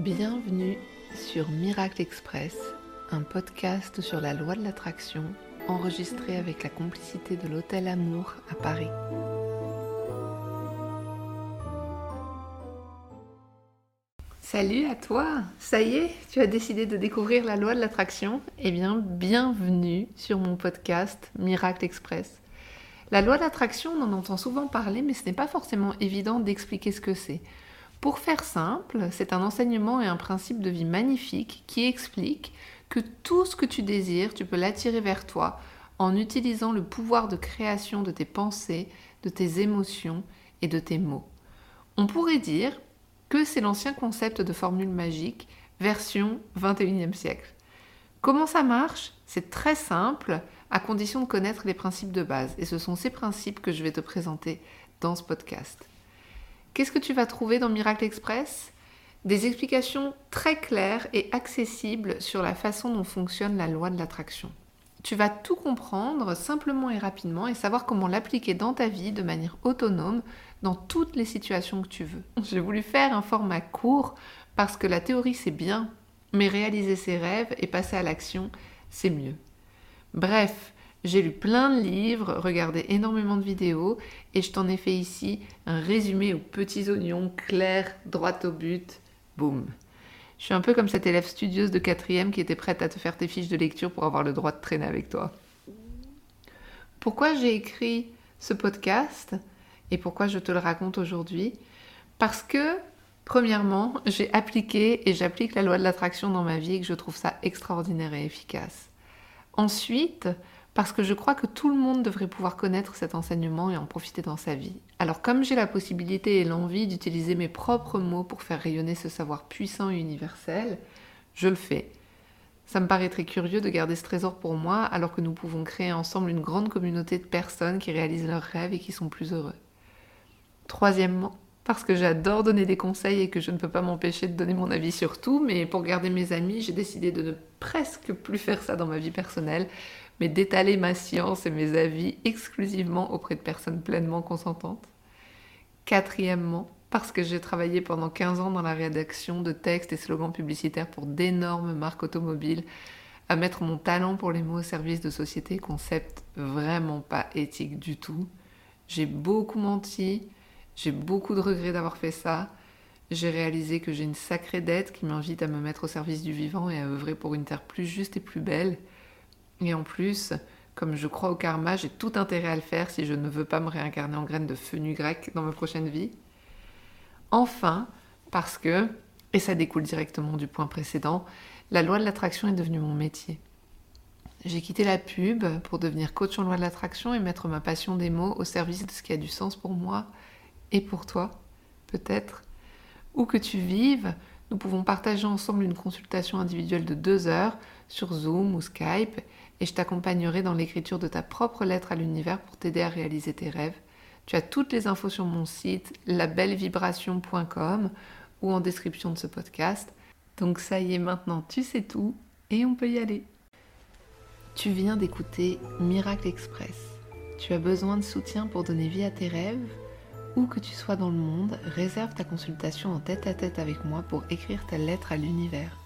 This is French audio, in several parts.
Bienvenue sur Miracle Express, un podcast sur la loi de l'attraction enregistré avec la complicité de l'Hôtel Amour à Paris. Salut à toi Ça y est, tu as décidé de découvrir la loi de l'attraction Eh bien, bienvenue sur mon podcast Miracle Express. La loi de l'attraction, on en entend souvent parler, mais ce n'est pas forcément évident d'expliquer ce que c'est. Pour faire simple, c'est un enseignement et un principe de vie magnifique qui explique que tout ce que tu désires, tu peux l'attirer vers toi en utilisant le pouvoir de création de tes pensées, de tes émotions et de tes mots. On pourrait dire que c'est l'ancien concept de formule magique, version 21e siècle. Comment ça marche? C'est très simple, à condition de connaître les principes de base. Et ce sont ces principes que je vais te présenter dans ce podcast. Qu'est-ce que tu vas trouver dans Miracle Express? Des explications très claires et accessibles sur la façon dont fonctionne la loi de l'attraction. Tu vas tout comprendre simplement et rapidement et savoir comment l'appliquer dans ta vie de manière autonome dans toutes les situations que tu veux. J'ai voulu faire un format court parce que la théorie c'est bien, mais réaliser ses rêves et passer à l'action c'est mieux. Bref, j'ai lu plein de livres, regardé énormément de vidéos et je t'en ai fait ici un résumé aux petits oignons, clair, droit au but. Boum. Je suis un peu comme cette élève studieuse de quatrième qui était prête à te faire tes fiches de lecture pour avoir le droit de traîner avec toi. Pourquoi j'ai écrit ce podcast et pourquoi je te le raconte aujourd'hui? Parce que, premièrement, j'ai appliqué et j'applique la loi de l'attraction dans ma vie et que je trouve ça extraordinaire et efficace. Ensuite, parce que je crois que tout le monde devrait pouvoir connaître cet enseignement et en profiter dans sa vie. Alors comme j'ai la possibilité et l'envie d'utiliser mes propres mots pour faire rayonner ce savoir puissant et universel, je le fais. Ça me paraîtrait curieux de garder ce trésor pour moi alors que nous pouvons créer ensemble une grande communauté de personnes qui réalisent leurs rêves et qui sont plus heureux. Troisièmement, parce que j'adore donner des conseils et que je ne peux pas m'empêcher de donner mon avis sur tout, mais pour garder mes amis, j'ai décidé de ne presque plus faire ça dans ma vie personnelle mais d'étaler ma science et mes avis exclusivement auprès de personnes pleinement consentantes. Quatrièmement, parce que j'ai travaillé pendant 15 ans dans la rédaction de textes et slogans publicitaires pour d'énormes marques automobiles, à mettre mon talent pour les mots au service de sociétés, concept vraiment pas éthique du tout. J'ai beaucoup menti, j'ai beaucoup de regrets d'avoir fait ça. J'ai réalisé que j'ai une sacrée dette qui m'invite à me mettre au service du vivant et à œuvrer pour une terre plus juste et plus belle. Et en plus, comme je crois au karma, j'ai tout intérêt à le faire si je ne veux pas me réincarner en graine de fenu grec dans ma prochaine vie. Enfin, parce que, et ça découle directement du point précédent, la loi de l'attraction est devenue mon métier. J'ai quitté la pub pour devenir coach en loi de l'attraction et mettre ma passion des mots au service de ce qui a du sens pour moi et pour toi, peut-être. Où que tu vives, nous pouvons partager ensemble une consultation individuelle de deux heures sur Zoom ou Skype et je t'accompagnerai dans l'écriture de ta propre lettre à l'univers pour t'aider à réaliser tes rêves. Tu as toutes les infos sur mon site labellevibration.com ou en description de ce podcast. Donc ça y est, maintenant tu sais tout et on peut y aller. Tu viens d'écouter Miracle Express. Tu as besoin de soutien pour donner vie à tes rêves? Où que tu sois dans le monde, réserve ta consultation en tête à tête avec moi pour écrire ta lettre à l'univers.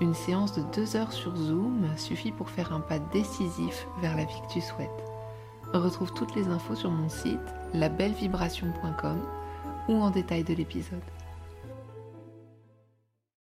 Une séance de deux heures sur Zoom suffit pour faire un pas décisif vers la vie que tu souhaites. Retrouve toutes les infos sur mon site labellevibration.com ou en détail de l'épisode.